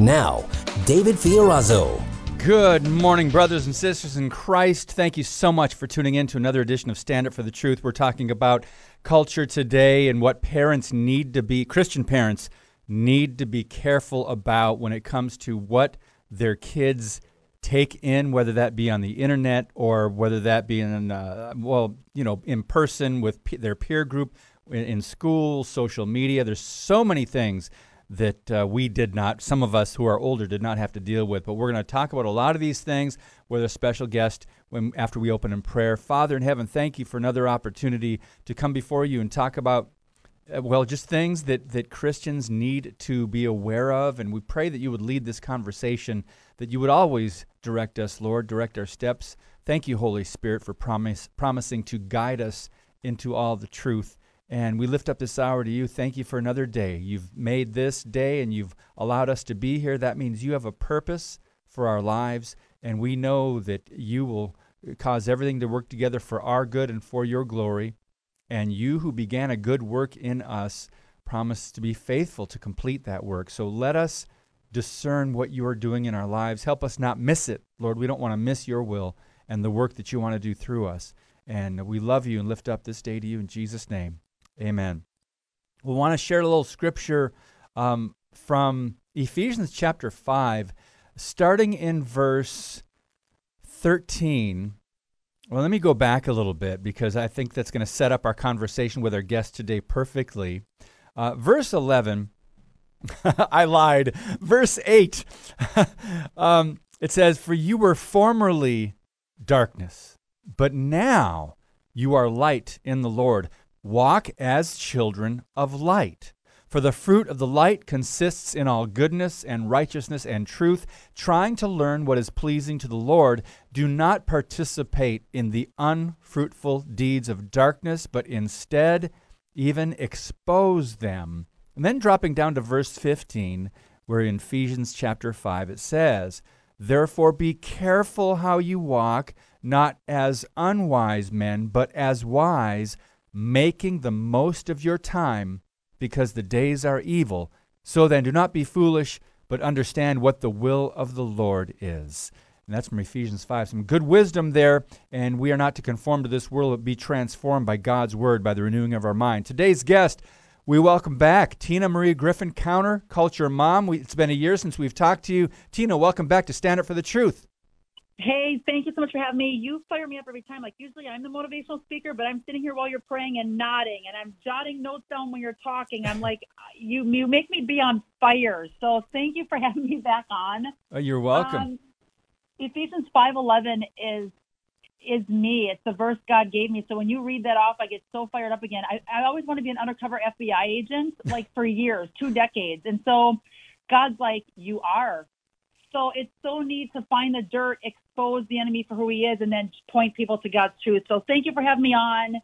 Now, David Fiorazo. Good morning, brothers and sisters in Christ. Thank you so much for tuning in to another edition of Stand Up for the Truth. We're talking about culture today and what parents need to be, Christian parents need to be careful about when it comes to what their kids take in, whether that be on the internet or whether that be in, uh, well, you know, in person with their peer group, in, in school, social media. There's so many things that uh, we did not, some of us who are older did not have to deal with. But we're going to talk about a lot of these things with a special guest when, after we open in prayer. Father in heaven, thank you for another opportunity to come before you and talk about, uh, well, just things that, that Christians need to be aware of. And we pray that you would lead this conversation, that you would always direct us, Lord, direct our steps. Thank you, Holy Spirit, for promise, promising to guide us into all the truth. And we lift up this hour to you. Thank you for another day. You've made this day and you've allowed us to be here. That means you have a purpose for our lives. And we know that you will cause everything to work together for our good and for your glory. And you who began a good work in us promise to be faithful to complete that work. So let us discern what you are doing in our lives. Help us not miss it, Lord. We don't want to miss your will and the work that you want to do through us. And we love you and lift up this day to you in Jesus' name. Amen. We want to share a little scripture um, from Ephesians chapter 5, starting in verse 13. Well, let me go back a little bit because I think that's going to set up our conversation with our guest today perfectly. Uh, verse 11, I lied. Verse 8, um, it says, For you were formerly darkness, but now you are light in the Lord. Walk as children of light. For the fruit of the light consists in all goodness and righteousness and truth, trying to learn what is pleasing to the Lord. Do not participate in the unfruitful deeds of darkness, but instead even expose them. And then dropping down to verse 15, where in Ephesians chapter 5 it says, Therefore be careful how you walk, not as unwise men, but as wise making the most of your time because the days are evil. So then, do not be foolish, but understand what the will of the Lord is. And that's from Ephesians 5. Some good wisdom there. And we are not to conform to this world, but be transformed by God's word, by the renewing of our mind. Today's guest, we welcome back Tina Marie Griffin Counter, Culture Mom. We, it's been a year since we've talked to you. Tina, welcome back to Stand Up for the Truth. Hey, thank you so much for having me. You fire me up every time. Like usually I'm the motivational speaker, but I'm sitting here while you're praying and nodding and I'm jotting notes down when you're talking. I'm like you you make me be on fire. So thank you for having me back on. Oh, you're welcome. Um, Ephesians 5:11 is is me. It's the verse God gave me. So when you read that off, I get so fired up again. I, I always want to be an undercover FBI agent, like for years, two decades. And so God's like, you are. So it's so neat to find the dirt, expose the enemy for who he is, and then point people to God's truth. So thank you for having me on.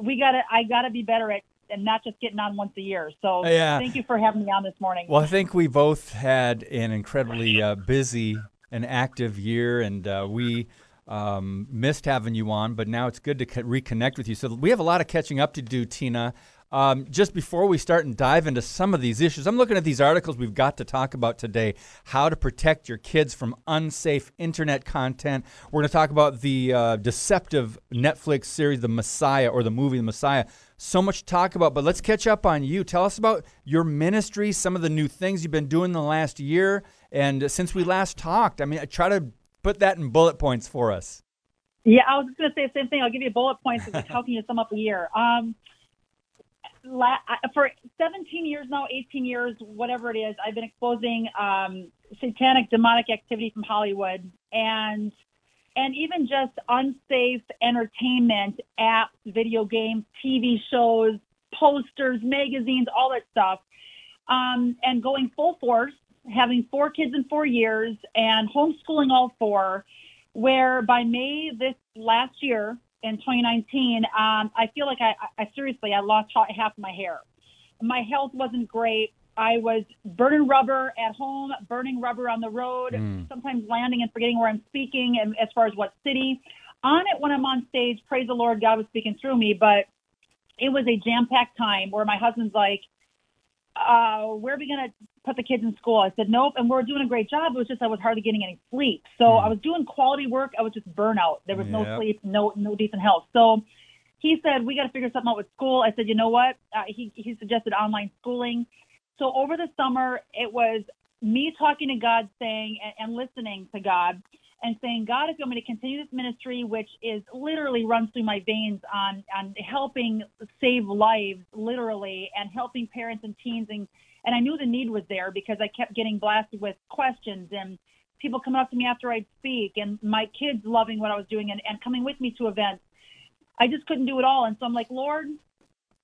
We gotta, I gotta be better at and not just getting on once a year. So yeah. thank you for having me on this morning. Well, I think we both had an incredibly uh, busy and active year, and uh, we um, missed having you on, but now it's good to reconnect with you. So we have a lot of catching up to do, Tina. Um, just before we start and dive into some of these issues, I'm looking at these articles we've got to talk about today how to protect your kids from unsafe internet content. We're going to talk about the uh, deceptive Netflix series, The Messiah, or the movie The Messiah. So much to talk about, but let's catch up on you. Tell us about your ministry, some of the new things you've been doing in the last year. And since we last talked, I mean, I try to put that in bullet points for us. Yeah, I was just going to say the same thing. I'll give you bullet points. Like, how can you sum up a year? Um, for 17 years now, 18 years, whatever it is, I've been exposing um, satanic, demonic activity from Hollywood and and even just unsafe entertainment apps, video games, TV shows, posters, magazines, all that stuff, um, and going full force having four kids in four years and homeschooling all four, where by May this last year in 2019, um, I feel like I, I seriously I lost half my hair. My health wasn't great. I was burning rubber at home, burning rubber on the road, mm. sometimes landing and forgetting where I'm speaking and as far as what city. On it when I'm on stage, praise the Lord, God was speaking through me, but it was a jam packed time where my husband's like, uh, where are we going to put the kids in school? I said, nope. And we're doing a great job. It was just, I was hardly getting any sleep. So mm. I was doing quality work. I was just burnout. There was yep. no sleep, no, no decent health. So he said, we got to figure something out with school. I said, you know what? Uh, he, he suggested online schooling. So over the summer, it was me talking to God saying, and, and listening to God and saying, God, if you want me to continue this ministry, which is literally runs through my veins on, on helping save lives, literally, and helping parents and teens. And, and I knew the need was there because I kept getting blasted with questions and people coming up to me after I'd speak and my kids loving what I was doing and, and coming with me to events. I just couldn't do it all. And so I'm like, Lord,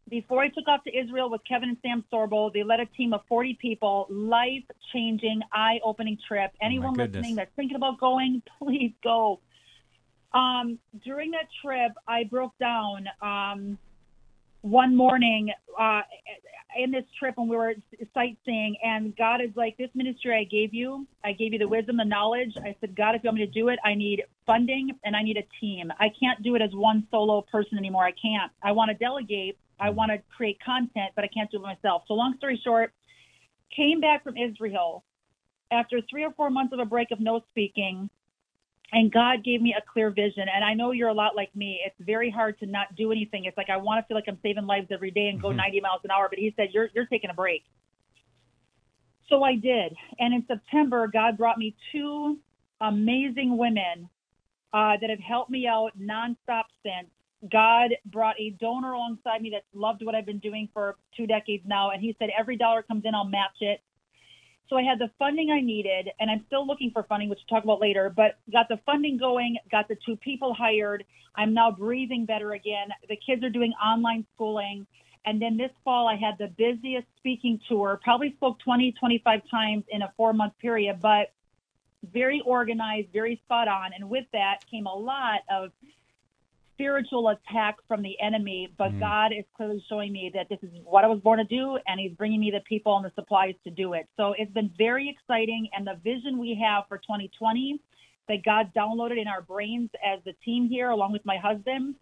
before I took off to Israel with Kevin and Sam Sorbo, they led a team of 40 people, life changing, eye opening trip. Oh, Anyone oh listening that's thinking about going, please go. Um, during that trip, I broke down um, one morning uh, in this trip when we were sightseeing, and God is like, This ministry I gave you, I gave you the wisdom, the knowledge. I said, God, if you want me to do it, I need funding and I need a team. I can't do it as one solo person anymore. I can't. I want to delegate I want to create content, but I can't do it myself. So long story short, came back from Israel after three or four months of a break of no speaking, and God gave me a clear vision. And I know you're a lot like me. It's very hard to not do anything. It's like I want to feel like I'm saving lives every day and go mm-hmm. 90 miles an hour. But He said you're you're taking a break. So I did. And in September, God brought me two amazing women uh, that have helped me out nonstop since. God brought a donor alongside me that loved what I've been doing for two decades now. And he said, every dollar comes in, I'll match it. So I had the funding I needed, and I'm still looking for funding, which we'll talk about later, but got the funding going, got the two people hired. I'm now breathing better again. The kids are doing online schooling. And then this fall, I had the busiest speaking tour, probably spoke 20, 25 times in a four month period, but very organized, very spot on. And with that came a lot of spiritual attack from the enemy, but mm. God is clearly showing me that this is what I was born to do, and He's bringing me the people and the supplies to do it. So it's been very exciting, and the vision we have for 2020 that God downloaded in our brains as the team here, along with my husband,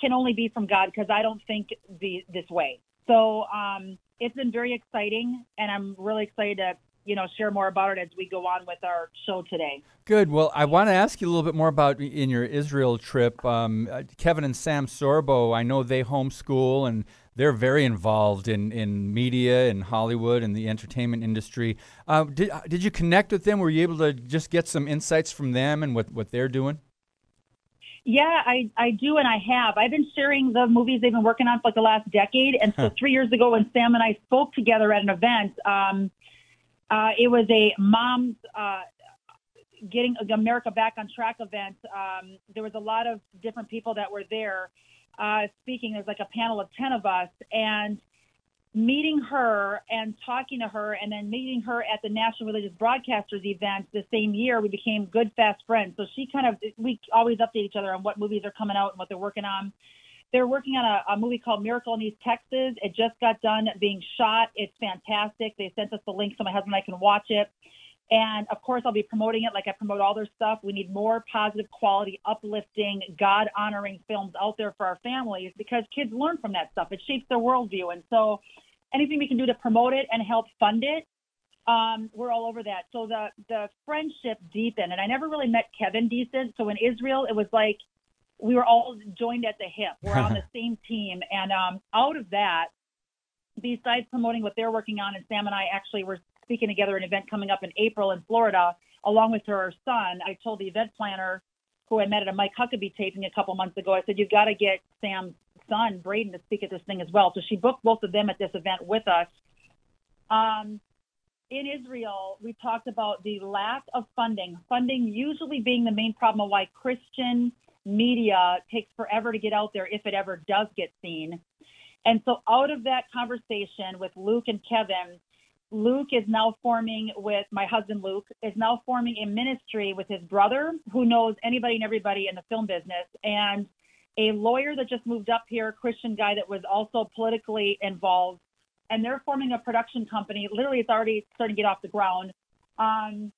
can only be from God because I don't think the, this way. So um, it's been very exciting, and I'm really excited to you know share more about it as we go on with our show today. Good. Well, I want to ask you a little bit more about in your Israel trip. Um, uh, Kevin and Sam Sorbo, I know they homeschool and they're very involved in, in media and Hollywood and the entertainment industry. Uh, did, uh, did you connect with them? Were you able to just get some insights from them and what, what they're doing? Yeah, I, I do, and I have. I've been sharing the movies they've been working on for like the last decade. And so, three years ago, when Sam and I spoke together at an event, um, uh, it was a mom's uh, getting America back on track event. Um, there was a lot of different people that were there uh, speaking. There's like a panel of 10 of us. And meeting her and talking to her, and then meeting her at the National Religious Broadcasters event the same year, we became good, fast friends. So she kind of, we always update each other on what movies are coming out and what they're working on. They're working on a, a movie called Miracle in East Texas. It just got done being shot. It's fantastic. They sent us the link so my husband and I can watch it. And of course, I'll be promoting it like I promote all their stuff. We need more positive, quality, uplifting, God honoring films out there for our families because kids learn from that stuff. It shapes their worldview. And so, anything we can do to promote it and help fund it, um, we're all over that. So the the friendship deepened, and I never really met Kevin decent. So in Israel, it was like we were all joined at the hip. We're on the same team. And um, out of that, besides promoting what they're working on, and Sam and I actually were speaking together an event coming up in April in Florida, along with her son. I told the event planner who I met at a Mike Huckabee taping a couple months ago, I said, You've got to get Sam's son, Braeden, to speak at this thing as well. So she booked both of them at this event with us. Um, in Israel, we talked about the lack of funding, funding usually being the main problem of why Christian media takes forever to get out there if it ever does get seen. And so, out of that conversation with Luke and Kevin, Luke is now forming with my husband Luke is now forming a ministry with his brother who knows anybody and everybody in the film business and a lawyer that just moved up here, a Christian guy that was also politically involved, and they're forming a production company. Literally, it's already starting to get off the ground, um,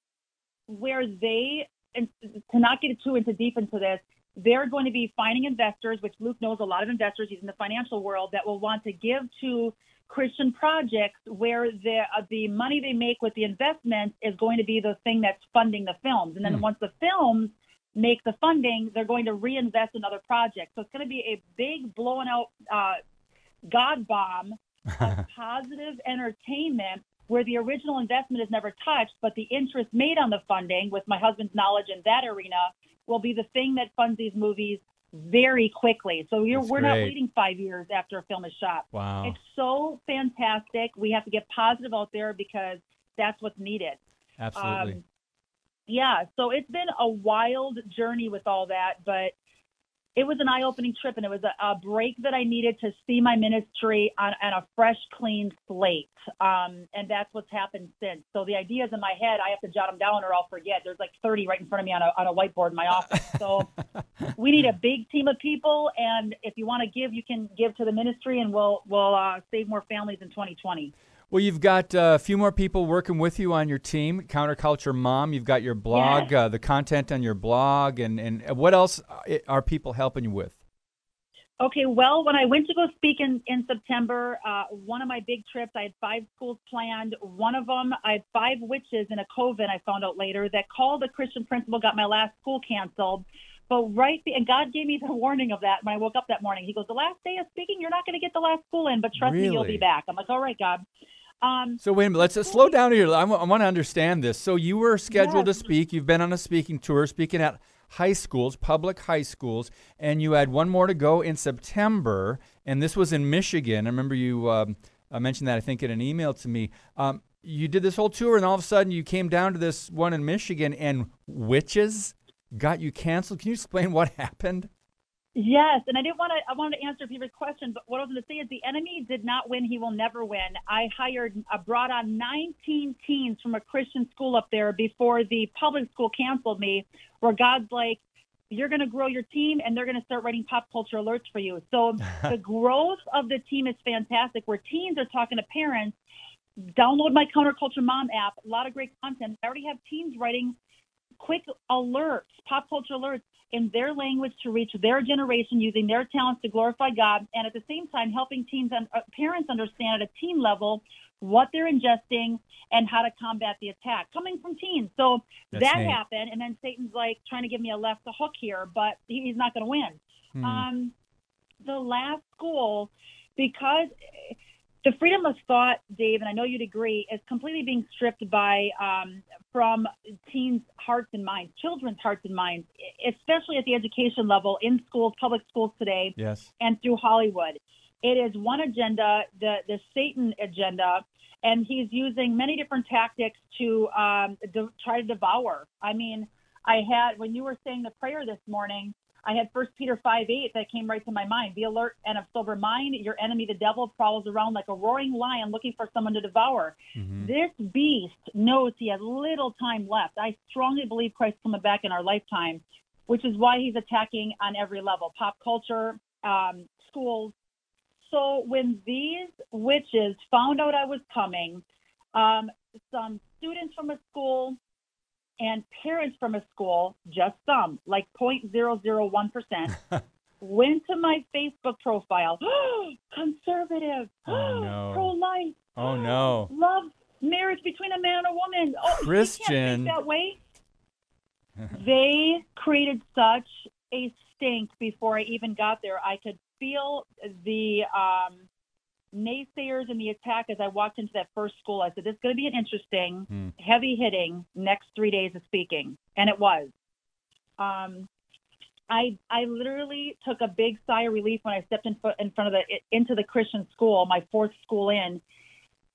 where they and to not get too into deep into this, they're going to be finding investors, which Luke knows a lot of investors. He's in the financial world that will want to give to Christian projects where the uh, the money they make with the investment is going to be the thing that's funding the films, and then Hmm. once the films make the funding, they're going to reinvest in other projects. So it's going to be a big blowing out uh, God bomb of positive entertainment where the original investment is never touched, but the interest made on the funding, with my husband's knowledge in that arena, will be the thing that funds these movies very quickly. So you're, we're not waiting five years after a film is shot. Wow. It's so fantastic. We have to get positive out there because that's what's needed. Absolutely. Um, yeah, so it's been a wild journey with all that, but it was an eye-opening trip, and it was a, a break that I needed to see my ministry on, on a fresh, clean slate. Um, and that's what's happened since. So the ideas in my head, I have to jot them down, or I'll forget. There's like 30 right in front of me on a on a whiteboard in my office. So we need a big team of people, and if you want to give, you can give to the ministry, and we'll we'll uh, save more families in 2020. Well, you've got uh, a few more people working with you on your team, Counterculture Mom. You've got your blog, uh, the content on your blog, and, and what else uh, are people helping you with? Okay, well, when I went to go speak in, in September, uh, one of my big trips, I had five schools planned. One of them, I had five witches in a coven, I found out later, that called a Christian principal, got my last school canceled. But right, and God gave me the warning of that when I woke up that morning. He goes, The last day of speaking, you're not going to get the last school in, but trust me, you'll be back. I'm like, All right, God. Um, So wait a minute. Let's uh, slow down here. I want to understand this. So you were scheduled to speak. You've been on a speaking tour, speaking at high schools, public high schools, and you had one more to go in September. And this was in Michigan. I remember you um, uh, mentioned that. I think in an email to me. Um, you did this whole tour, and all of a sudden you came down to this one in Michigan, and witches got you canceled. Can you explain what happened? Yes, and I didn't want to. I wanted to answer people's question, but what I was going to say is the enemy did not win. He will never win. I hired, I brought on 19 teens from a Christian school up there before the public school canceled me. Where God's like, you're going to grow your team, and they're going to start writing pop culture alerts for you. So the growth of the team is fantastic. Where teens are talking to parents. Download my Counterculture Mom app. A lot of great content. I already have teens writing quick alerts, pop culture alerts in their language to reach their generation using their talents to glorify God, and at the same time helping teens and uh, parents understand at a teen level what they're ingesting and how to combat the attack coming from teens. So That's that neat. happened, and then Satan's like trying to give me a left hook here, but he's not going to win. Hmm. Um, the last school, because the freedom of thought, Dave, and I know you'd agree, is completely being stripped by um, from teens' hearts and minds, children's hearts and minds, especially at the education level in schools, public schools today, yes. and through Hollywood. It is one agenda, the the Satan agenda, and he's using many different tactics to um, de- try to devour. I mean, I had when you were saying the prayer this morning, I had First Peter five eight that came right to my mind. Be alert and of sober mind. Your enemy, the devil, prowls around like a roaring lion looking for someone to devour. Mhm. This beast knows he has little time left. I strongly believe Christ's coming back in our lifetime, which is why he's attacking on every level pop culture, um, schools. So when these witches found out I was coming, um, some students from a school and parents from a school, just some, like 0.001%, went to my Facebook profile. Conservative, Oh, no. pro-life, Oh no. love marriage between a man and a woman. Oh, Christian. that way. they created such a stink before I even got there. I could feel the um, naysayers and the attack as I walked into that first school. I said, "This is going to be an interesting, Hmm. heavy hitting next three days of speaking," and it was. Um, I I literally took a big sigh of relief when I stepped in, fo- in front of the into the Christian school, my fourth school in,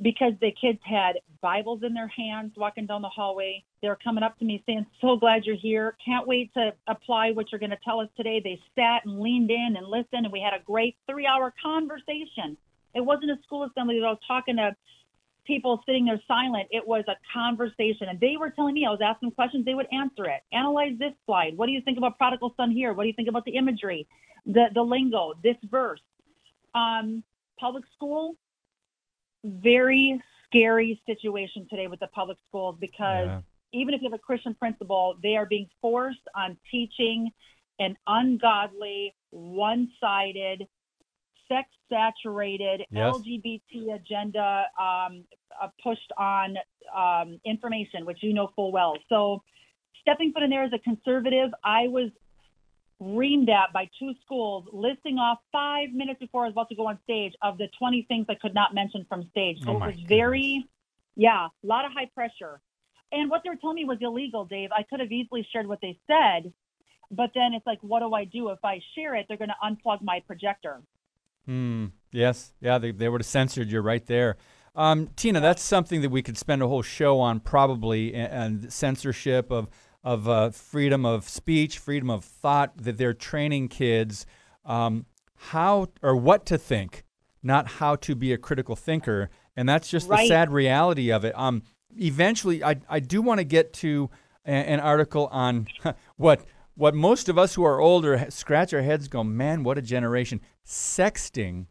because the kids had Bibles in their hands walking down the hallway. They were coming up to me saying, "So glad you're here. Can't wait to apply what you're going to tell us today." They sat and leaned in and listened, and we had a great three-hour conversation. It wasn't a school assembly that I was talking to people sitting there silent. It was a conversation, and they were telling me I was asking questions. They would answer it. Analyze this slide. What do you think about prodigal son here? What do you think about the imagery, the the lingo, this verse? Um, public school, very scary situation today with the public schools because Yeah. even if you have a Christian principal, they are being forced on teaching an ungodly, one-sided, sex-saturated Yes. LGBT agenda um, uh, pushed on um, information, which you know full well. So, stepping foot in there as a conservative, I was reamed at by two schools, listing off five minutes before I was about to go on stage of the 20 things I could not mention from stage. So Oh it was very, yeah, a lot of high pressure. And what they were telling me was illegal, Dave. I could have easily shared what they said, but then it's like, what do I do if I share it? They're going to unplug my projector. Hmm. Yes. Yeah. They, they would have censored you right there. Um, Tina, that's something that we could spend a whole show on, probably, a- and censorship of of uh, freedom of speech, freedom of thought. That they're training kids um, how or what to think, not how to be a critical thinker, and that's just the sad reality of it. Um, eventually, I I do want to get to a- an article on what what most of us who are older scratch our heads, go, man, what a generation! Sexting,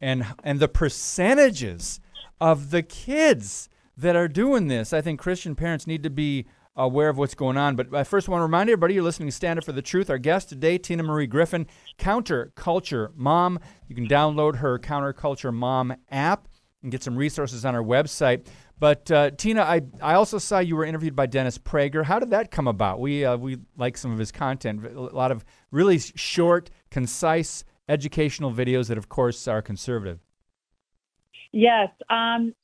and and the percentages of the kids that are doing this. I think Christian parents need to be aware of what's going on. But I first want to remind everybody you're listening to Stand Up for the Truth. Our guest today, Tina Marie Griffin, Counterculture Mom. You can download her Counterculture Mom app and get some resources on our website. But uh, Tina, I, I also saw you were interviewed by Dennis Prager. How did that come about? We uh, we like some of his content. A lot of really short, concise, educational videos that, of course, are conservative. Yes, um,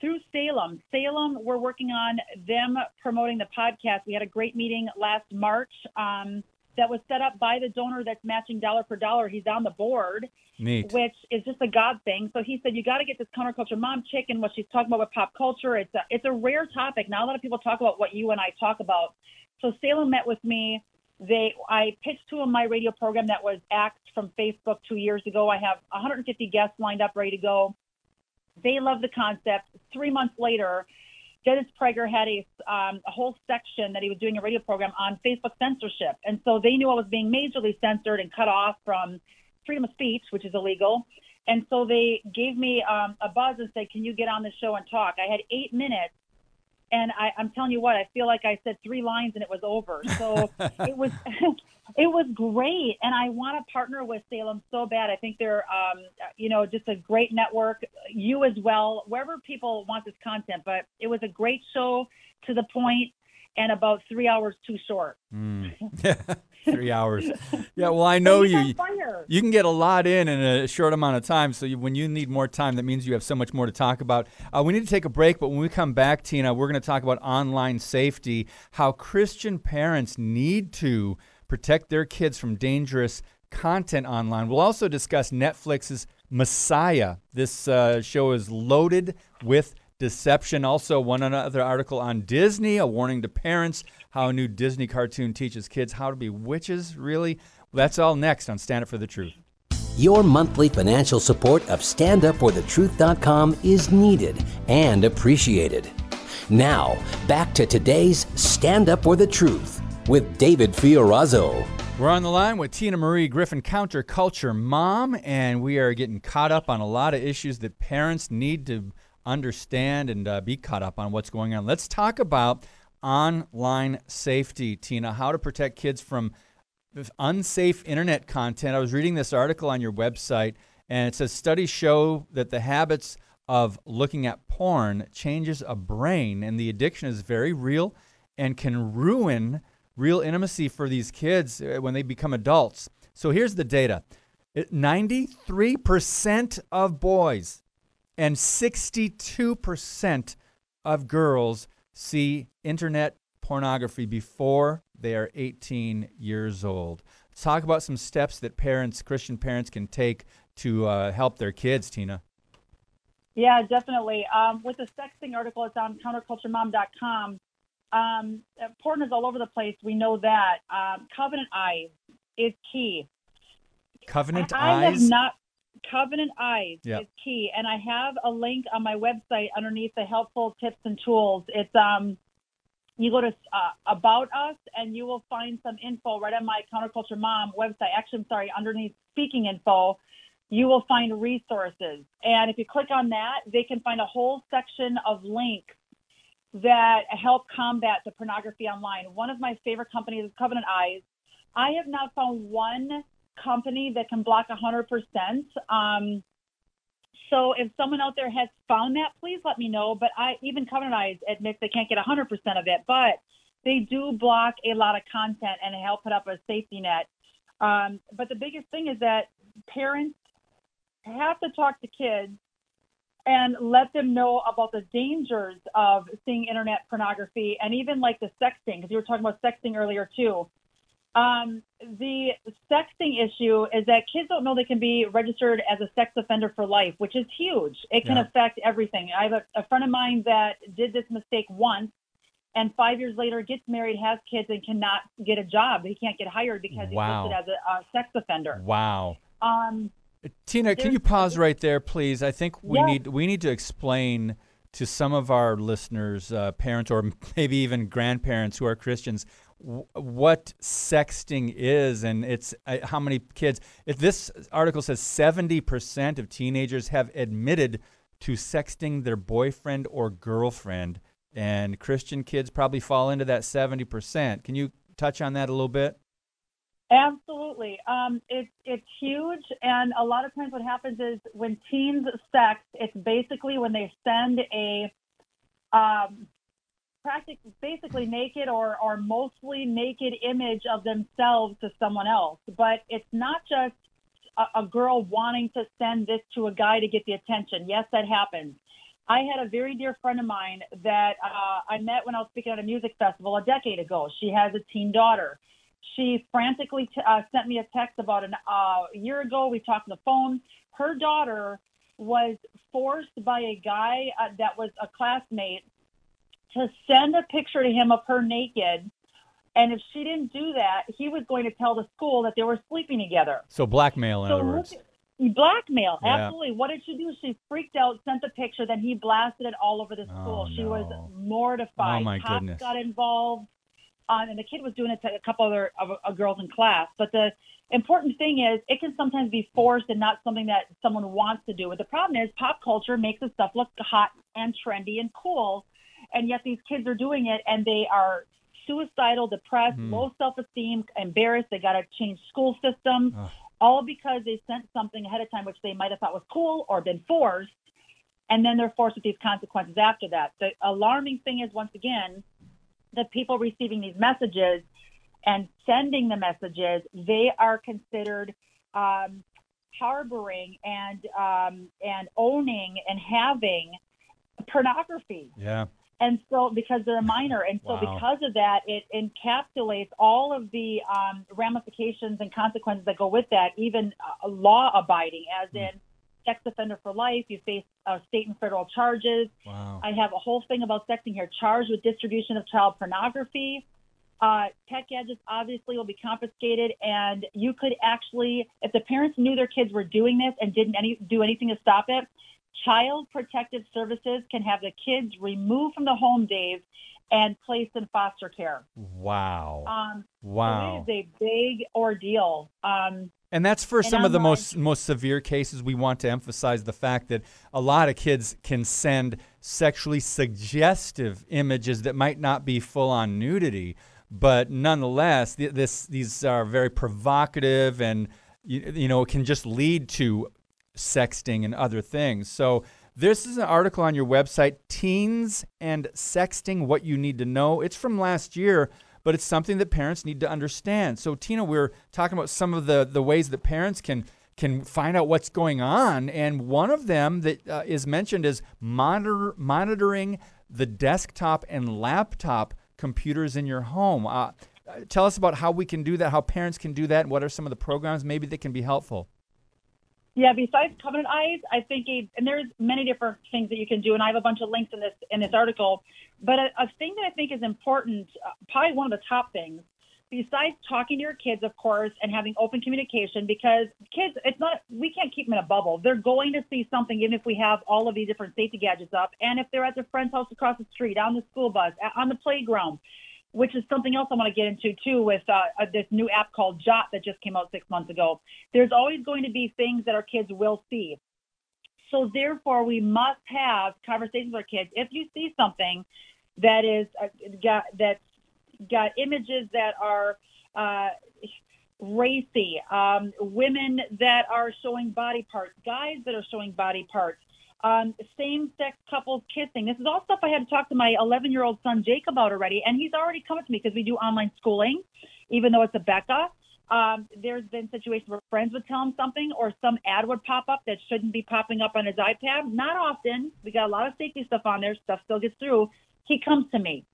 through Salem. Salem, we're working on them promoting the podcast. We had a great meeting last March um, that was set up by the donor that's matching dollar for dollar. He's on the board, Neat. which is just a God thing. So he said, "You got to get this counterculture mom chick and what she's talking about with pop culture. It's a it's a rare topic. Not a lot of people talk about what you and I talk about." So Salem met with me. They, I pitched to them my radio program that was axed from Facebook two years ago. I have 150 guests lined up, ready to go. They love the concept. Three months later, Dennis Prager had a, um, a whole section that he was doing a radio program on Facebook censorship. And so they knew I was being majorly censored and cut off from freedom of speech, which is illegal. And so they gave me um, a buzz and said, Can you get on the show and talk? I had eight minutes. And I, I'm telling you what, I feel like I said three lines and it was over. So it was it was great, and I want to partner with Salem so bad. I think they're, um, you know, just a great network. You as well, wherever people want this content. But it was a great show, to the point, and about three hours too short. Mm. Three hours. Yeah, well, I know you. You can get a lot in in a short amount of time. So you, when you need more time, that means you have so much more to talk about. Uh, we need to take a break, but when we come back, Tina, we're going to talk about online safety, how Christian parents need to protect their kids from dangerous content online. We'll also discuss Netflix's Messiah. This uh, show is loaded with deception. Also, one another article on Disney, a warning to parents how a new Disney cartoon teaches kids how to be witches. Really? That's all next on Stand Up for the Truth. Your monthly financial support of StandUpForTheTruth.com is needed and appreciated. Now, back to today's Stand Up for the Truth with David Fiorazo. We're on the line with Tina Marie Griffin, counterculture mom, and we are getting caught up on a lot of issues that parents need to understand and uh, be caught up on what's going on. Let's talk about online safety, Tina, how to protect kids from unsafe internet content. I was reading this article on your website, and it says studies show that the habits of looking at porn changes a brain, and the addiction is very real and can ruin real intimacy for these kids uh, when they become adults. So here's the data 93% of boys and 62% of girls see internet pornography before they are 18 years old. Let's talk about some steps that parents, Christian parents, can take to uh, help their kids, Tina. Yeah, definitely. Um, with the sexting article, it's on counterculturemom.com. Um, uh, porn is all over the place. We know that. Um, Covenant Eyes is key. Covenant I eyes. have not Covenant Eyes Yep. is key, and I have a link on my website underneath the helpful tips and tools. It's um, you go to uh, About Us, and you will find some info right on my Counterculture Mom website. Actually, I'm sorry, underneath Speaking Info, you will find resources, and if you click on that, they can find a whole section of links that help combat the pornography online. One of my favorite companies is Covenant Eyes. I have not found one company that can block 100%. Um, so if someone out there has found that, please let me know. But I even Covenant Eyes admits they can't get 100% of it, but they do block a lot of content and help put up a safety net. Um, but the biggest thing is that parents have to talk to kids and let them know about the dangers of seeing internet pornography and even like the sexting, because you were talking about sexting earlier too. Um, the sexting issue is that kids don't know they can be registered as a sex offender for life, which is huge. It can Yeah. affect everything. I have a, a friend of mine that did this mistake once, and five years later gets married, has kids, and cannot get a job. He can't get hired because Wow. he's listed as a, a sex offender. Wow. Um, Tina, can you pause right there, please? I think we Yeah. need we need to explain to some of our listeners, uh, parents, or maybe even grandparents who are Christians, what sexting is, and it's uh, how many kids. If this article says seventy percent of teenagers have admitted to sexting their boyfriend or girlfriend, and Christian kids probably fall into that seventy percent. Can you touch on that a little bit? Absolutely. Um, it's it's huge, and a lot of times what happens is when teens sex, it's basically when they send a um, practic- basically naked or or mostly naked image of themselves to someone else. But it's not just a, a girl wanting to send this to a guy to get the attention. Yes, that happens. I had a very dear friend of mine that uh, I met when I was speaking at a music festival a decade ago. She has a teen daughter she frantically t- uh, sent me a text about an uh, year ago. We talked on the phone. Her daughter was forced by a guy uh, that was a classmate to send a picture to him of her naked. And if she didn't do that, he was going to tell the school that they were sleeping together. So blackmail, in So other words. at- blackmail, Yeah. absolutely. What did she do? She freaked out, sent the picture, then he blasted it all over the Oh, school. She was mortified. Oh, my Cops goodness. got involved, um, and the kid was doing it to a couple other of, girls in class. But the important thing is, it can sometimes be forced and not something that someone wants to do. But the problem is, pop culture makes this stuff look hot and trendy and cool, and yet these kids are doing it, and they are suicidal, depressed, Mhm. low self-esteem, embarrassed. They got to change school systems Ugh. all because they sent something ahead of time which they might have thought was cool or been forced, and then they're forced with these consequences after that. The alarming thing is, once again, the people receiving these messages and sending the messages, they are considered um, harboring and um, and owning and having pornography. Yeah. And so, because they're a minor, and so Wow. because of that, it encapsulates all of the um, ramifications and consequences that go with that, even uh, law abiding, as in sex offender for life. You face uh, state and federal charges. Wow. I have a whole thing about sexting here, charged with distribution of child pornography. Uh, tech gadgets obviously will be confiscated, and you could actually, if the parents knew their kids were doing this and didn't any, do anything to stop it, Child Protective Services can have the kids removed from the home, Dave, and placed in foster care. Wow. Um, wow. So it is a big ordeal. Um, And that's for And some of the I'm most most severe cases. We want to emphasize the fact that a lot of kids can send sexually suggestive images that might not be full on nudity, but nonetheless, th- this these are very provocative and you, you know it can just lead to sexting and other things. So this is an article on your website, Teens and Sexting: What You Need to Know. It's from last year but it's something that parents need to understand. So, Tina, we're talking about some of the, the ways that parents can can find out what's going on, and one of them that uh, is mentioned is monitor, monitoring the desktop and laptop computers in your home. Uh, tell us about how we can do that, how parents can do that, and what are some of the programs maybe that can be helpful. Yeah, besides Covenant Eyes, I think, a, and there's many different things that you can do, and I have a bunch of links in this in this article. But a, a thing that I think is important, uh, probably one of the top things, besides talking to your kids, of course, and having open communication, because kids, it's not, we can't keep them in a bubble. They're going to see something, even if we have all of these different safety gadgets up. And if they're at their friend's house across the street, on the school bus, on the playground, which is something else I want to get into too with uh, uh, this new app called Jott that just came out six months ago. There's always going to be things that our kids will see. So therefore, we must have conversations with our kids. If you see something that is uh, got that's got images that are uh, racy, um, women that are showing body parts, guys that are showing body parts, um, same sex couples kissing. This is all stuff I had to talk to my 11 year old son Jake about already, and he's already come to me because we do online schooling, even though it's Abeka. Um, there's been situations where friends would tell him something or some ad would pop up that shouldn't be popping up on his iPad. Not often. We got a lot of safety stuff on there. Stuff still gets through. He comes to me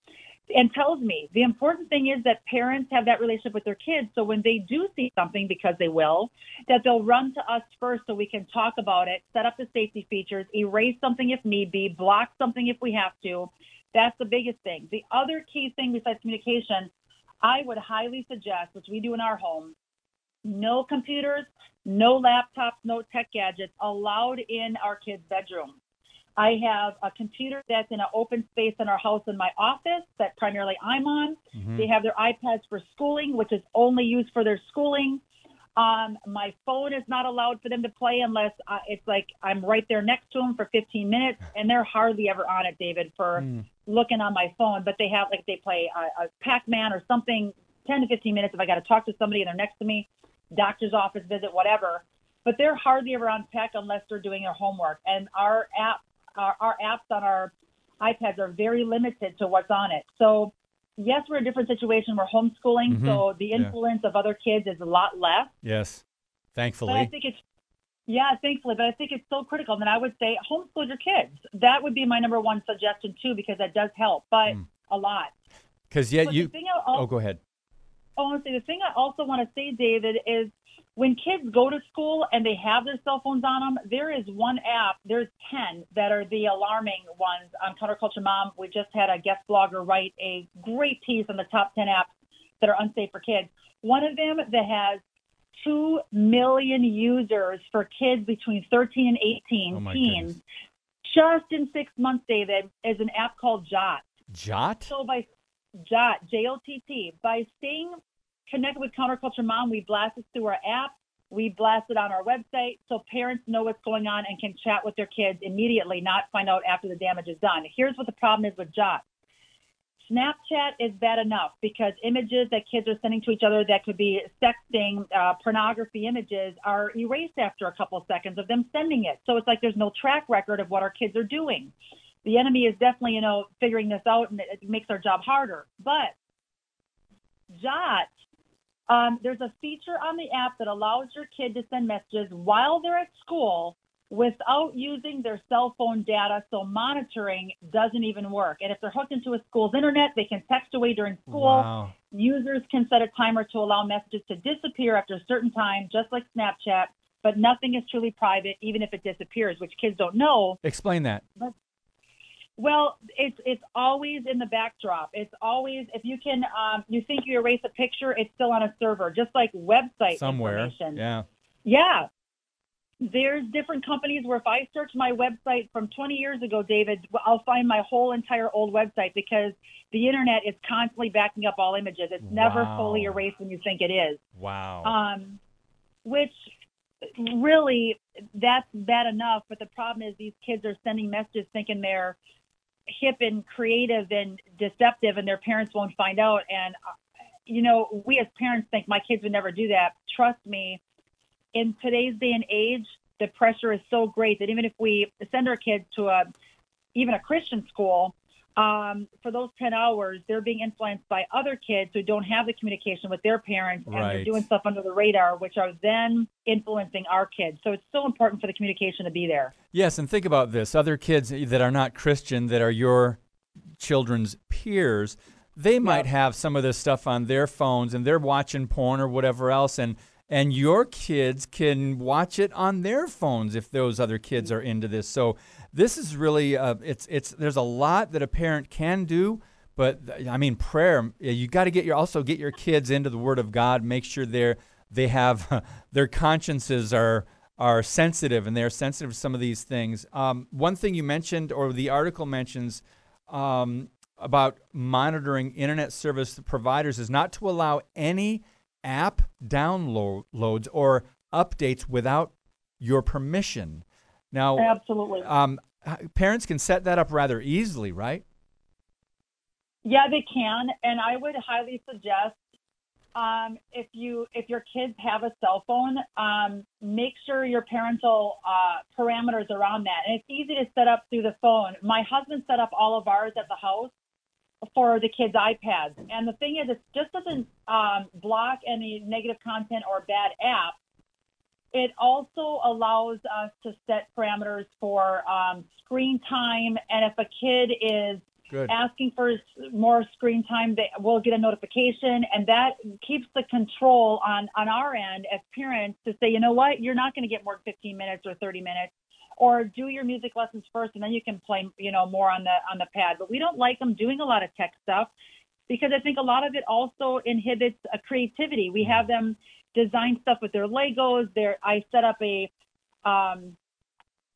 and tells me the important thing is that parents have that relationship with their kids. So when they do see something, because they will, that they'll run to us first so we can talk about it, set up the safety features, erase something if need be, block something if we have to. That's the biggest thing. The other key thing besides communication, I would highly suggest, which we do in our home, no computers, no laptops, no tech gadgets allowed in our kids' bedrooms. I have a computer that's in an open space in our house in my office that primarily I'm on. Mm-hmm. They have their iPads for schooling, which is only used for their schooling. Um, my phone is not allowed for them to play unless uh, it's like I'm right there next to them for 15 minutes, and they're hardly ever on it, David, for mm. looking on my phone. But they have like they play a, a Pac-Man or something, 10 to 15 minutes if I got to talk to somebody and they're next to me, doctor's office visit, whatever. But they're hardly ever on tech unless they're doing their homework. And our app our, our apps on our iPads are very limited to what's on it. So yes, we're in a different situation. We're homeschooling, mm-hmm. so the influence yeah. of other kids is a lot less. Yes, thankfully. But I think it's yeah, thankfully, but I think it's so critical. And then I would say homeschool your kids. That would be my number one suggestion too, because that does help, but mm. a lot. Because yet you. Also, oh, go ahead. I want to say the thing I also want to say, David, is when kids go to school and they have their cell phones on them, there is one app, there's 10 that are the alarming ones on Counterculture Mom. We just had a guest blogger write a great piece on the top 10 apps that are unsafe for kids. One of them that has 2 million users for kids between 13 and 18 oh teens goodness. just in six months, David, is an app called Jott. Jott? So by Jott, J O T T, by staying connected with Counterculture Mom. We blast it through our app. We blast it on our website so parents know what's going on and can chat with their kids immediately, not find out after the damage is done. Here's what the problem is with Jott. Snapchat is bad enough because images that kids are sending to each other that could be sexting, uh, pornography images are erased after a couple seconds of them sending it. So it's like there's no track record of what our kids are doing. The enemy is definitely, you know, figuring this out and it makes our job harder. But Jott um, there's a feature on the app that allows your kid to send messages while they're at school without using their cell phone data. So monitoring doesn't even work. And if they're hooked into a school's internet, they can text away during school. Wow. Users can set a timer to allow messages to disappear after a certain time, just like Snapchat. But nothing is truly private, even if it disappears, which kids don't know. Explain that. But well, it's it's always in the backdrop. It's always if you can um, you think you erase a picture, it's still on a server, just like website somewhere. Information. Yeah. Yeah. There's different companies where if I search my website from 20 years ago, David, I'll find my whole entire old website because the internet is constantly backing up all images. It's never wow. fully erased when you think it is. Wow. Um, which really that's bad enough. But the problem is these kids are sending messages thinking they're hip and creative and deceptive and their parents won't find out. And uh, you know we as parents think my kids would never do that. Trust me in today's day and age the pressure is so great that even if we send our kids to a even a christian school um, for those 10 hours, they're being influenced by other kids who don't have the communication with their parents and right. they're doing stuff under the radar, which are then influencing our kids. So it's so important for the communication to be there. Yes, and think about this other kids that are not Christian, that are your children's peers, they might yep. have some of this stuff on their phones and they're watching porn or whatever else. And and your kids can watch it on their phones if those other kids are into this. So this is really uh, it's it's there's a lot that a parent can do, but I mean, prayer. You got to get your also get your kids into the Word of God. Make sure they're they have their consciences are are sensitive and they're sensitive to some of these things. Um, one thing you mentioned, or the article mentions, um, about monitoring internet service providers is not to allow any app downloads or updates without your permission. Now, absolutely, um, parents can set that up rather easily, right? Yeah, they can, and I would highly suggest um, if you if your kids have a cell phone, um, make sure your parental uh, parameters around that. And it's easy to set up through the phone. My husband set up all of ours at the house for the kids' iPads, and the thing is, it just doesn't um, block any negative content or bad apps. It also allows us to set parameters for um, screen time, and if a kid is Good. asking for more screen time, they will get a notification, and that keeps the control on on our end as parents to say, you know what, you're not going to get more than 15 minutes or 30 minutes, or do your music lessons first, and then you can play, you know, more on the on the pad. But we don't like them doing a lot of tech stuff because I think a lot of it also inhibits a creativity. We have them design stuff with their Legos. There, I set up a um,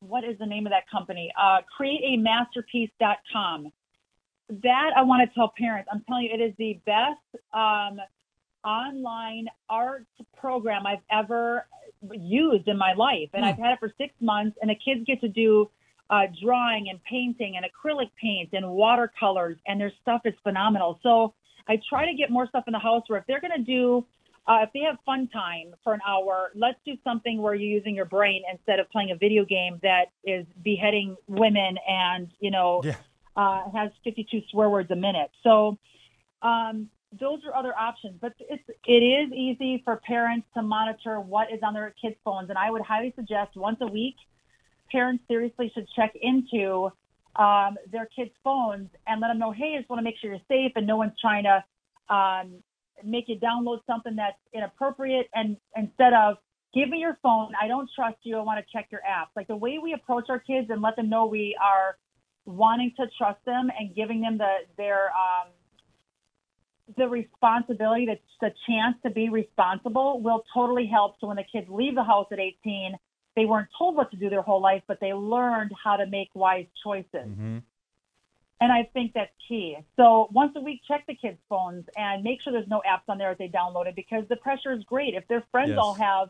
what is the name of that company? Uh, createamasterpiece.com that I want to tell parents. I'm telling you, it is the best um, online art program I've ever used in my life, and mm. I've had it for six months. And the kids get to do uh, drawing and painting and acrylic paint and watercolors, and their stuff is phenomenal. So I try to get more stuff in the house where if they're going to do uh, if they have fun time for an hour, let's do something where you're using your brain instead of playing a video game that is beheading women and you know yeah uh, has 52 swear words a minute. So um, those are other options, but it's it is easy for parents to monitor what is on their kids' phones, and I would highly suggest once a week, parents seriously should check into um, their kids' phones and let them know, hey, I just want to make sure you're safe and no one's trying to um, make you download something that's inappropriate. And instead of give me your phone, I don't trust you, I want to check your apps. Like the way we approach our kids and let them know we are wanting to trust them and giving them the their um, the responsibility, the, the chance to be responsible will totally help. So when the kids leave the house at 18, they weren't told what to do their whole life, but they learned how to make wise choices. Mm-hmm. And I think that's key. So once a week, check the kids' phones and make sure there's no apps on there that they downloaded because the pressure is great. If their friends yes. all have,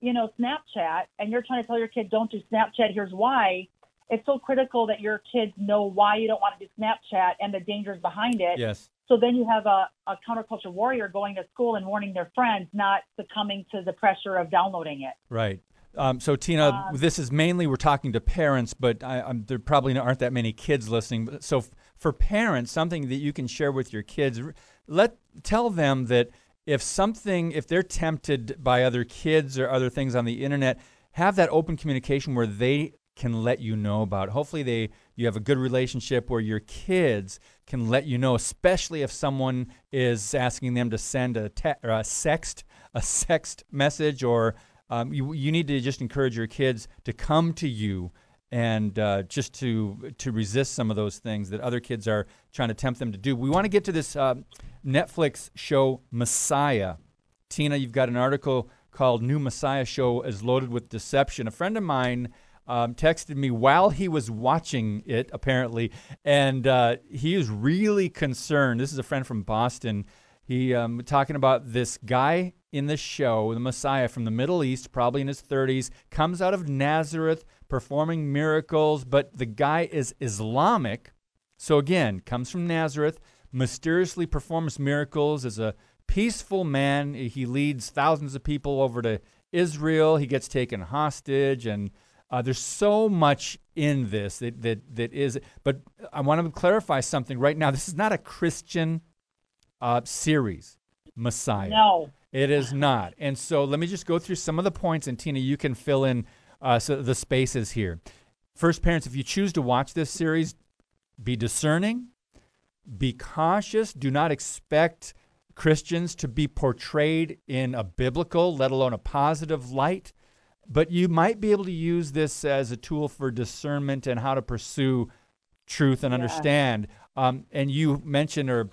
you know, Snapchat and you're trying to tell your kid, don't do Snapchat, here's why, it's so critical that your kids know why you don't want to do Snapchat and the dangers behind it. Yes. So then you have a, a counterculture warrior going to school and warning their friends, not succumbing to the pressure of downloading it. Right. Um, so Tina, um, this is mainly we're talking to parents, but I, there probably aren't that many kids listening. So f- for parents, something that you can share with your kids, let tell them that if something, if they're tempted by other kids or other things on the internet, have that open communication where they can let you know about. Hopefully, they you have a good relationship where your kids can let you know, especially if someone is asking them to send a, te- or a sext a sext message, or um, you you need to just encourage your kids to come to you and uh, just to to resist some of those things that other kids are trying to tempt them to do. We want to get to this uh, Netflix show Messiah. Tina, you've got an article called "New Messiah Show is Loaded with Deception." A friend of mine um, texted me while he was watching it, apparently, and uh, he is really concerned. This is a friend from Boston. He um, talking about this guy in the show, the Messiah from the Middle East, probably in his 30s, comes out of Nazareth performing miracles, but the guy is Islamic. So again, comes from Nazareth, mysteriously performs miracles as a peaceful man. He leads thousands of people over to Israel. He gets taken hostage and uh, there's so much in this that, that that is, but I want to clarify something right now. This is not a Christian uh, series, Messiah. No, it is not. And so let me just go through some of the points, and Tina, you can fill in uh, so the spaces here. First, parents, if you choose to watch this series, be discerning, be cautious. Do not expect Christians to be portrayed in a biblical, let alone a positive light but you might be able to use this as a tool for discernment and how to pursue truth and understand. Um, and you mentioned, or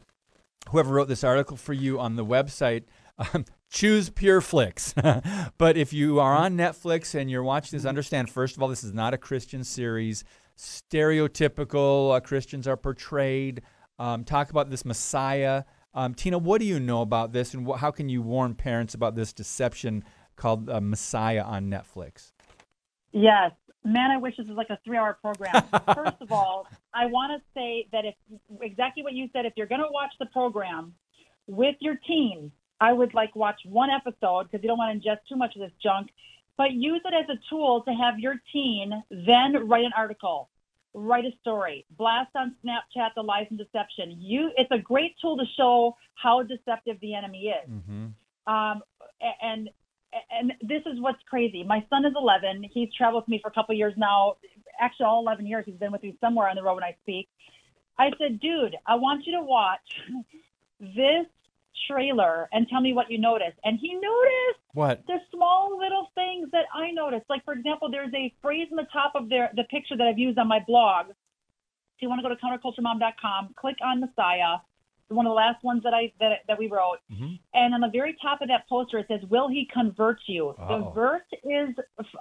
whoever wrote this article for you on the website, um, choose Pure Flix. but if you are on Netflix and you're watching this, understand first of all, this is not a Christian series. Stereotypical uh, Christians are portrayed. Um, talk about this Messiah. Um, Tina, what do you know about this, and wh- how can you warn parents about this deception called uh, Messiah on Netflix? Yes. Man, I wish this was like a three hour program. First of all, I want to say that if exactly what you said, if you're going to watch the program with your teens, I would like watch one episode because you don't want to ingest too much of this junk, but use it as a tool to have your teen then write an article, write a story, blast on Snapchat the lies and deception. You, it's a great tool to show how deceptive the enemy is. Mm-hmm. Um, and and this is what's crazy. My son is 11. He's traveled with me for a couple of years now. Actually, all 11 years he's been with me somewhere on the road when I speak. I said, dude, I want you to watch this trailer and tell me what you noticed. And he noticed What? the small little things that I noticed. Like, for example, there's a phrase in the top of their, the picture that I've used on my blog. If you want to go to counterculturemom.com, click on Messiah, one of the last ones that I that, that we wrote. Mhm. And on the very top of that poster, it says, "Will he convert you?" The Uh-oh. verse is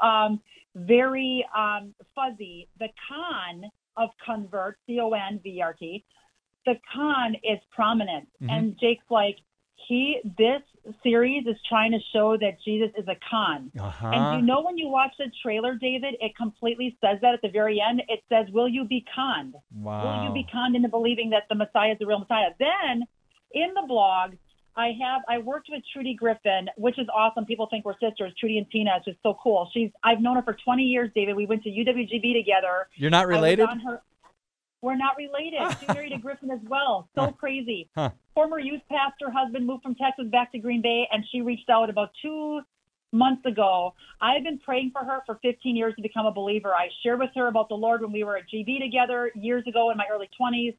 um, very um, fuzzy. The con of convert, C O N V R T, the con is prominent. Mhm. And Jake's like, he this series is trying to show that Jesus is a con. Uh-huh. And you know when you watch the trailer, David, it completely says that at the very end. It says, "Will you be conned? wow. Will you be conned into believing that the Messiah is the real Messiah?" Then, in the blog, I have I worked with Trudy Griffin, which is awesome. People think we're sisters. Trudy and Tina is just so cool. She's I've known her for 20 years, David. We went to UWGB together. You're not related? We're not related. She married a Griffin as well. So crazy. Huh. Former youth pastor husband moved from Texas back to Green Bay, and she reached out about two months ago. I've been praying for her for 15 years to become a believer. I shared with her about the Lord when we were at GB together years ago in my early 20s.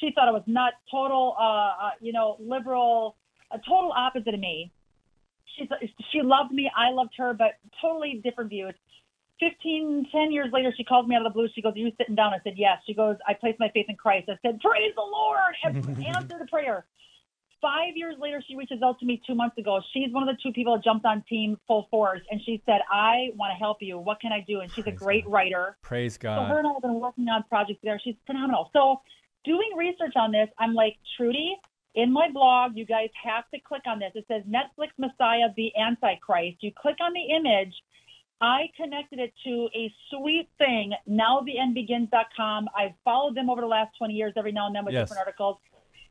She thought I was nuts, total, uh, uh, you know, liberal, a total opposite of me. She's, she loved me. I loved her, but totally different views. 15, 10 years later, she calls me out of the blue. She goes, Are you sitting down? I said, Yes. She goes, I placed my faith in Christ. I said, Praise the Lord. And Answer the prayer. Five years later, she reaches out to me two months ago. She's one of the two people that jumped on team full force. And she said, I want to help you. What can I do? And she's a great God. writer. Praise God. So her and I have been working on projects there. She's phenomenal. So doing research on this, I'm like, Trudy, in my blog, you guys have to click on this. It says Netflix Messiah, the Antichrist. You click on the image. I connected it to a sweet thing, nowtheendbegins.com. I've followed them over the last 20 years every now and then with Yes. different articles.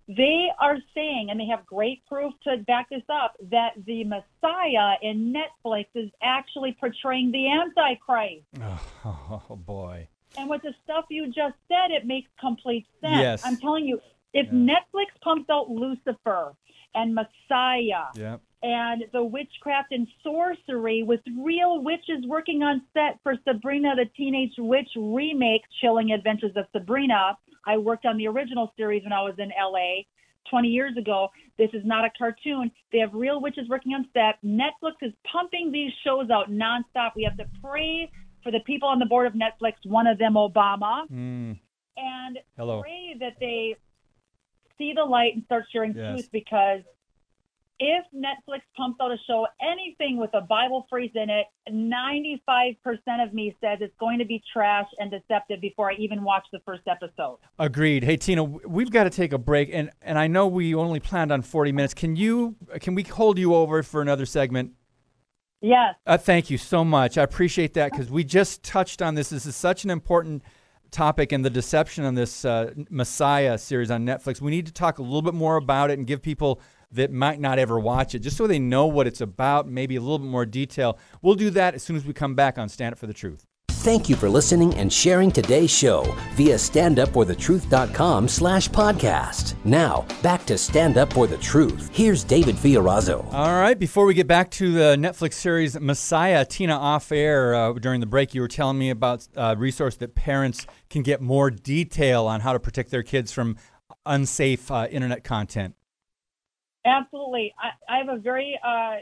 They are saying, and they have great proof to back this up, that the Messiah in Netflix is actually portraying the Antichrist. Oh, oh, boy. And with the stuff you just said, it makes complete sense. Yes. I'm telling you, if Yeah. Netflix pumps out Lucifer and Messiah Yep. And the witchcraft and sorcery with real witches working on set for Sabrina the Teenage Witch remake, Chilling Adventures of Sabrina. I worked on the original series when I was in LA 20 years ago. This is not a cartoon. They have real witches working on set. Netflix is pumping these shows out nonstop. We have to pray for the people on the board of Netflix, one of them Obama, Mm. and Hello. pray that they see the light and start sharing Yes. truth because if Netflix pumps out a show, anything with a Bible phrase in it, 95% of me says it's going to be trash and deceptive before I even watch the first episode. Agreed. Hey Tina, we've got to take a break, and and I know we only planned on 40 minutes. Can you can we hold you over for another segment? Yes. Uh, thank you so much. I appreciate that because we just touched on this. This is such an important topic and the deception on this uh, Messiah series on Netflix. We need to talk a little bit more about it and give people that might not ever watch it just so they know what it's about, maybe a little bit more detail. We'll do that as soon as we come back on Stand Up for the Truth. Thank you for listening and sharing today's show via standupforthetruth.com slash podcast. Now, back to Stand Up for the Truth. Here's David Fiorazo. All right. Before we get back to the Netflix series Messiah, Tina, off air uh, during the break, you were telling me about a resource that parents can get more detail on how to protect their kids from unsafe uh, internet content. Absolutely. I, I have a very, uh,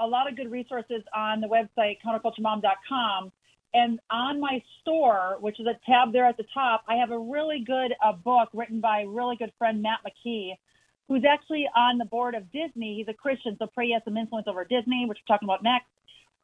a lot of good resources on the website, counterculturemom.com. And on my store, which is a tab there at the top, I have a really good uh, book written by a really good friend Matt McKee, who's actually on the board of Disney. He's a Christian, so pray he has some influence over Disney, which we're talking about next.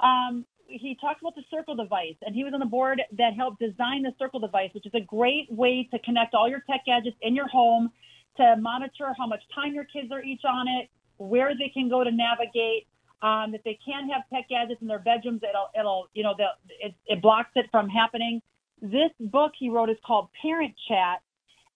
Um, he talks about the circle device, and he was on the board that helped design the circle device, which is a great way to connect all your tech gadgets in your home to monitor how much time your kids are each on it, where they can go to navigate. Um, if they can't have tech gadgets in their bedrooms, it'll, it'll, you know, it, it blocks it from happening. This book he wrote is called Parent Chat,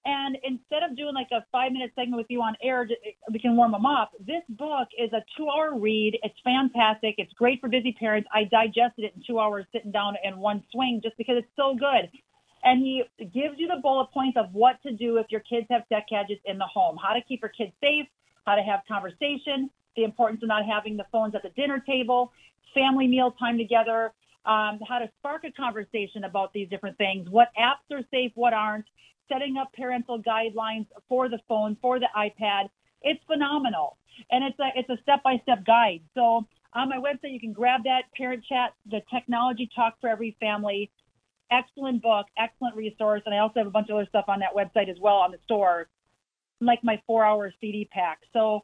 and instead of doing like a five minute segment with you on air, we can warm them up. This book is a two hour read. It's fantastic. It's great for busy parents. I digested it in two hours sitting down in one swing just because it's so good. And he gives you the bullet points of what to do if your kids have tech gadgets in the home, how to keep your kids safe, how to have conversation, the importance of not having the phones at the dinner table, family meal time together, um, how to spark a conversation about these different things, what apps are safe, what aren't, setting up parental guidelines for the phone, for the iPad. It's phenomenal. And it's a, it's a step-by-step guide. So on my website, you can grab that parent chat, the technology talk for every family. Excellent book, excellent resource. And I also have a bunch of other stuff on that website as well on the store, like my four hour CD pack. So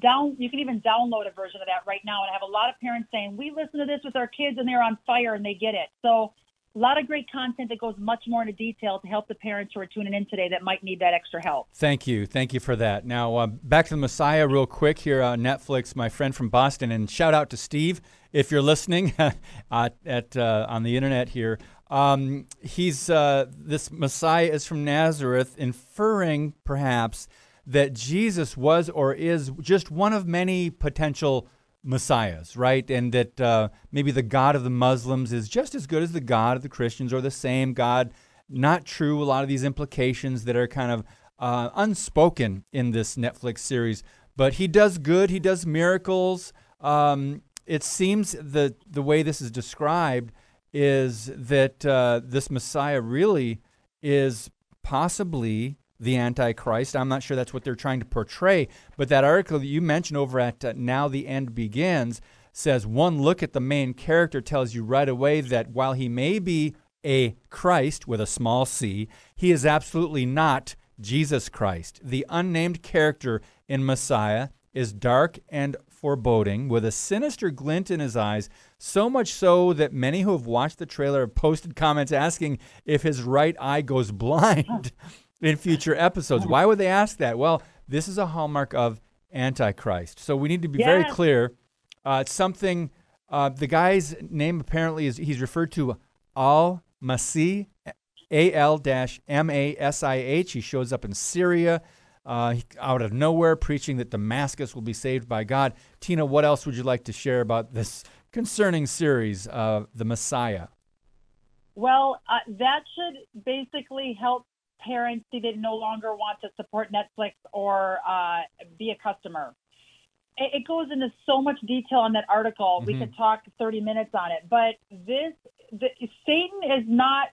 down, you can even download a version of that right now. And I have a lot of parents saying, we listen to this with our kids and they're on fire and they get it. So a lot of great content that goes much more into detail to help the parents who are tuning in today that might need that extra help. Thank you. Thank you for that. Now, uh, back to the Messiah, real quick here on Netflix. My friend from Boston, and shout out to Steve if you're listening uh, at uh, on the internet here. Um, he's uh, this Messiah is from Nazareth, inferring perhaps that Jesus was or is just one of many potential messiahs, right? And that uh, maybe the God of the Muslims is just as good as the God of the Christians or the same God. Not true. A lot of these implications that are kind of uh, unspoken in this Netflix series. But he does good, he does miracles. Um, it seems that the way this is described is that uh, this Messiah really is possibly the Antichrist. I'm not sure that's what they're trying to portray, but that article that you mentioned over at uh, Now the End Begins says one look at the main character tells you right away that while he may be a Christ with a small c, he is absolutely not Jesus Christ. The unnamed character in Messiah is dark and foreboding with a sinister glint in his eyes, so much so that many who have watched the trailer have posted comments asking if his right eye goes blind in future episodes. Why would they ask that? Well, this is a hallmark of Antichrist. So we need to be yes. very clear. Uh, it's something, uh, the guy's name apparently is, he's referred to Al Masih, A L M A S I H. He shows up in Syria. Uh, out of nowhere, preaching that Damascus will be saved by God. Tina, what else would you like to share about this concerning series, uh, The Messiah? Well, uh, that should basically help parents see they no longer want to support Netflix or uh, be a customer. It, it, goes into so much detail in that article. Mm-hmm. We could talk 30 minutes on it, but this the, Satan is not.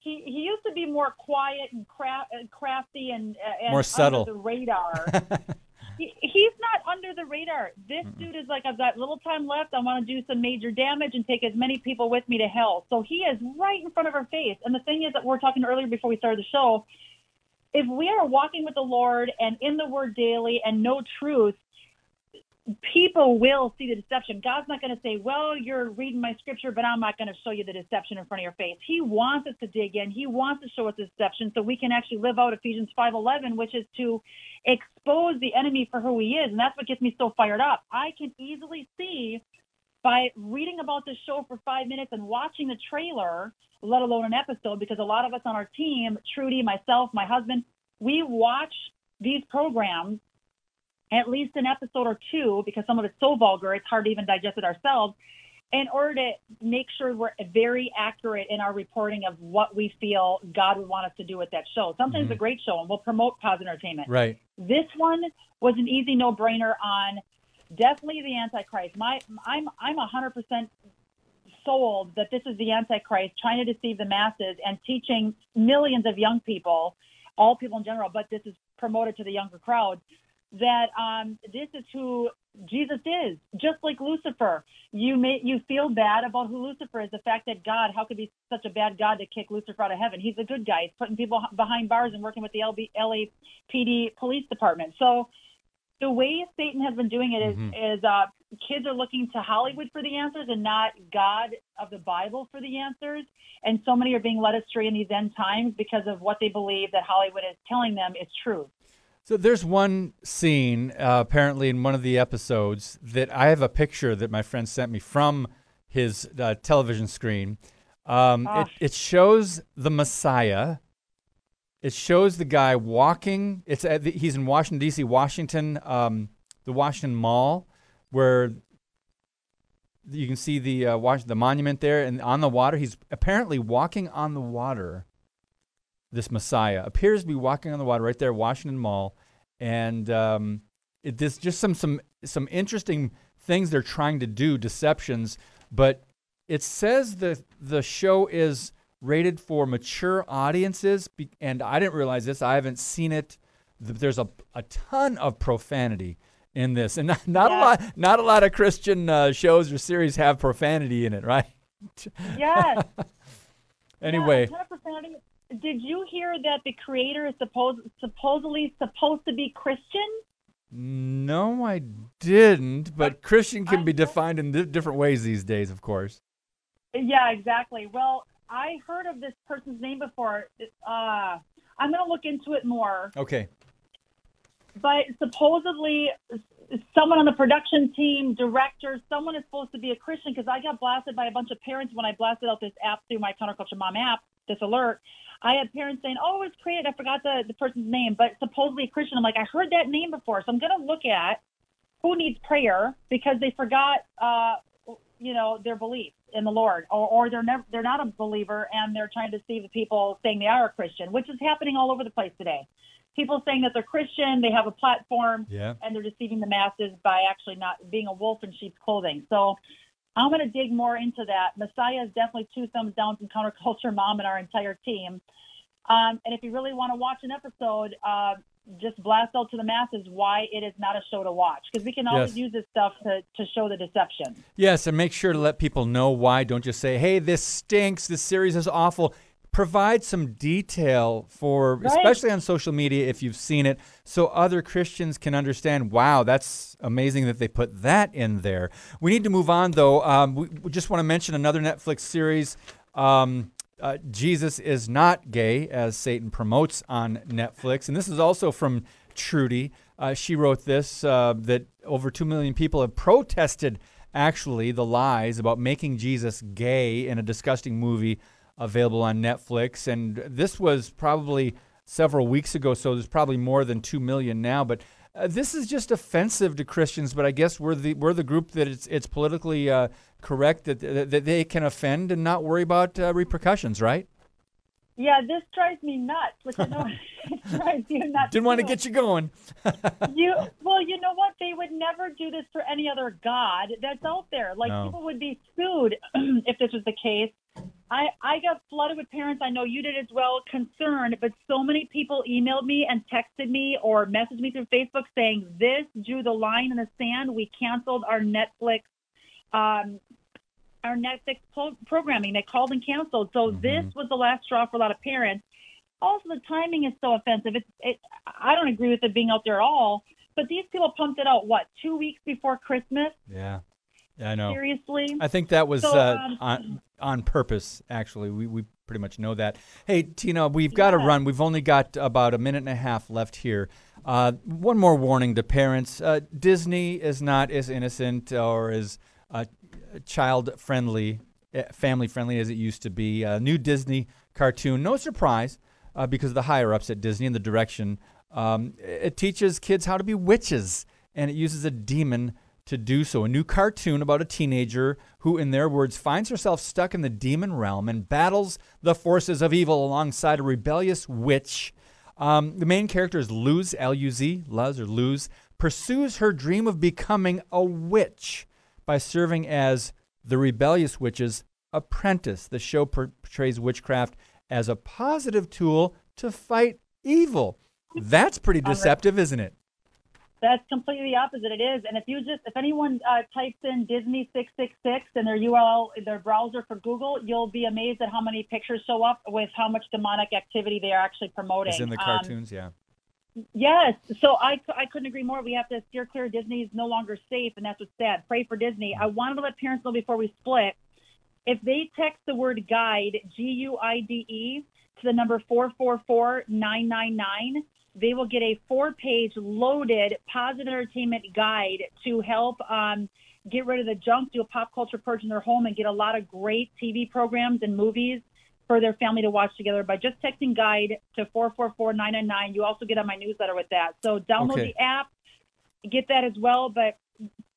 He, he used to be more quiet and craft, crafty and, and more subtle the radar. he, he's not under the radar. This mm dude is like, I've got little time left. I want to do some major damage and take as many people with me to hell. So he is right in front of our face. And the thing is that we're talking earlier before we started the show. If we are walking with the Lord and in the Word daily and know truth, people will see the deception. God's not going to say, well, you're reading my scripture, but I'm not going to show you the deception in front of your face. He wants us to dig in. He wants to show us the deception so we can actually live out Ephesians 5.11, which is to expose the enemy for who he is. And that's what gets me so fired up. I can easily see by reading about this show for five minutes and watching the trailer, let alone an episode, because a lot of us on our team, Trudy, myself, my husband, we watch these programs at least an episode or two because some of it's so vulgar it's hard to even digest it ourselves in order to make sure we're very accurate in our reporting of what we feel God would want us to do with that show. Sometimes mm-hmm. a great show and we'll promote positive entertainment. Right. This one was an easy no-brainer on definitely the Antichrist. My I'm I'm a hundred percent sold that this is the Antichrist trying to deceive the masses and teaching millions of young people, all people in general, but this is promoted to the younger crowd that um, this is who Jesus is, just like Lucifer. You may you feel bad about who Lucifer is. The fact that God, how could be such a bad God to kick Lucifer out of heaven? He's a good guy. He's putting people behind bars and working with the LB, LAPD police department. So the way Satan has been doing it is, Mhm. is uh, kids are looking to Hollywood for the answers and not God of the Bible for the answers. And so many are being led astray in these end times because of what they believe that Hollywood is telling them is truth. So there's one scene uh, apparently in one of the episodes that I have a picture that my friend sent me from his uh, television screen. Um, it, it shows the Messiah. It shows the guy walking. It's at the, he's in Washington D.C., Washington, um, the Washington Mall, where you can see the uh, the monument there, and on the water, he's apparently walking on the water. This Messiah appears to be walking on the water right there, Washington Mall, and um, it, this just some some some interesting things they're trying to do, deceptions. But it says the the show is rated for mature audiences, be, and I didn't realize this. I haven't seen it. There's a a ton of profanity in this, and not, not a lot not a lot of Christian uh, shows or series have profanity in it, right? Yes. Anyway, Yeah, a ton of profanity. Did you hear that the creator is supposed supposedly supposed to be Christian? no, I didn't. But Christian can I be defined in different ways these days, of course. Yeah, exactly. Well, I heard of this person's name before. Uh, I'm going to look into it more. Okay. But supposedly, someone on the production team, director, someone is supposed to be a Christian because I got blasted by a bunch of parents when I blasted out this app through my Counterculture Mom app, this alert. I had parents saying, "Oh, it's created." I forgot the the person's name, but supposedly a Christian. I'm like, I heard that name before, so I'm going to look at who needs prayer because they forgot, uh, you know, their belief in the Lord, or, or they're never they're not a believer and they're trying to deceive the people saying they are a Christian, which is happening all over the place today. People saying that they're Christian, they have a platform, Yeah. and they're deceiving the masses by actually not being a wolf in sheep's clothing. So I'm going to dig more into that. Messiah is definitely two thumbs down from Counterculture Mom and our entire team. Um, and if you really want to watch an episode, uh, just blast out to the masses why it is not a show to watch because we can always Yes. use this stuff to, to show the deception. Yes, and make sure to let people know why. Don't just say, "Hey, this stinks. This series is awful." Provide some detail for, Right. especially on social media, if you've seen it, so other Christians can understand. Wow, that's amazing that they put that in there. We need to move on, though. Um, we, we just want to mention another Netflix series. Um, uh, Jesus is not gay, as Satan promotes on Netflix, and this is also from Trudy. Uh, she wrote this uh, that over two million people have protested actually the lies about making Jesus gay in a disgusting movie available on Netflix, and this was probably several weeks ago, so there's probably more than two million now, but. Uh, this is just offensive to Christians, but I guess we're the we're the group that it's it's politically uh, correct that, that that they can offend and not worry about uh, repercussions, right? Yeah, this drives me nuts, which I know it drives you nuts. Didn't want to get you going. you well, you know what? They would never do this for any other god that's out there. Like No. people would be sued if this was the case. I I got flooded with parents. I know you did as well. Concerned, but so many people emailed me and texted me or messaged me through Facebook saying this drew the line in the sand. We canceled our Netflix. Um, our Netflix pro- programming. They called and canceled. So this was the last straw for a lot of parents. Also, the timing is so offensive. It's, it, I don't agree with it being out there at all. But these people pumped it out what two weeks before Christmas? Yeah, yeah, I know. Seriously? I think that was So, uh, um, on on purpose. Actually, we we pretty much know that. Hey, Tina, we've got to run. We've only got about a minute and a half left here. Uh, one more warning to parents: uh, Disney is not as innocent or as uh, child friendly, family friendly as it used to be. A new Disney cartoon, no surprise, uh, because of the higher ups at Disney and the direction. Um, it teaches kids how to be witches, and it uses a demon to do so. A new cartoon about a teenager who, in their words, finds herself stuck in the demon realm and battles the forces of evil alongside a rebellious witch. Um, the main character is Luz, L U Z, Luz or Luz, pursues her dream of becoming a witch by serving as the rebellious witch's apprentice. The show portrays witchcraft as a positive tool to fight evil. That's pretty deceptive, isn't it? That's completely the opposite. It is, and if you just if anyone uh, types in Disney six six six in their URL, their browser for Google, you'll be amazed at how many pictures show up with how much demonic activity they are actually promoting. It's in the Um, cartoons, yeah. Yes. So I, I couldn't agree more. We have to steer clear. Disney is no longer safe, and that's what's sad. Pray for Disney. I wanted to let parents know before we split. If they text the word guide, G U I D E, to the number 444 999, they will get a four page loaded positive entertainment guide to help um, get rid of the junk, do a pop culture purge in their home, and get a lot of great TV programs and movies for their family to watch together by just texting guide to 444-999. You also get on my newsletter with that. So download Okay. the app, get that as well. But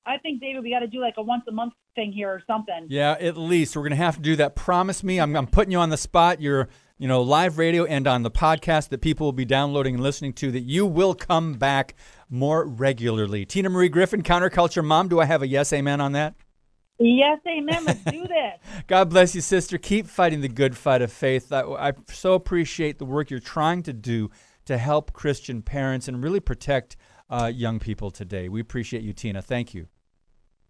I think, David, we got to do like a once a month thing here or something. Yeah, at least we're gonna have to do that. Promise me. I'm, I'm putting you on the spot. You're, you know, live radio and on the podcast that people will be downloading and listening to. That you will come back more regularly. Tina Marie Griffin, counterculture mom. Do I have a yes, amen on that? Yes, amen. Let's do this. God bless you, sister. Keep fighting the good fight of faith. I, I so appreciate the work you're trying to do to help Christian parents and really protect uh, young people today. We appreciate you, Tina. Thank you.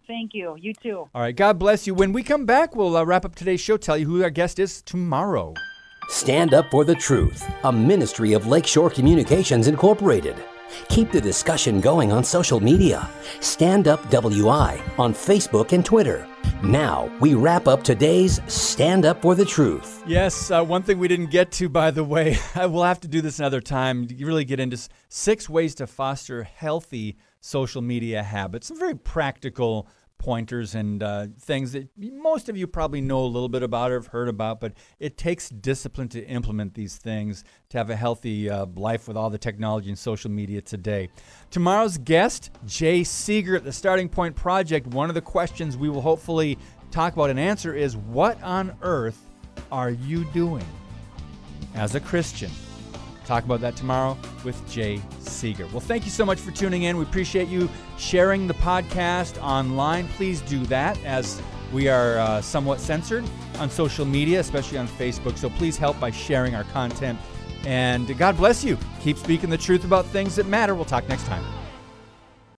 Thank you. You too. All right. God bless you. When we come back, we'll uh, wrap up today's show. Tell you who our guest is tomorrow. Stand Up for the Truth, a ministry of Lakeshore Communications Incorporated. Keep the discussion going on social media. Stand Up WI on Facebook and Twitter. Now, we wrap up today's Stand Up for the Truth. Yes, uh, one thing we didn't get to, by the way, we'll have to do this another time. You really get into six ways to foster healthy social media habits. Some very practical pointers and uh, things that most of you probably know a little bit about or have heard about, but it takes discipline to implement these things to have a healthy uh, life with all the technology and social media today. Tomorrow's guest, Jay Seegert at the Starting Point Project. One of the questions we will hopefully talk about and answer is what on earth are you doing as a Christian? Talk about that tomorrow with Jay Seegert. Well, thank you so much for tuning in. We appreciate you sharing the podcast online. Please do that as we are uh, somewhat censored on social media, especially on Facebook. So please help by sharing our content. And God bless you. Keep speaking the truth about things that matter. We'll talk next time.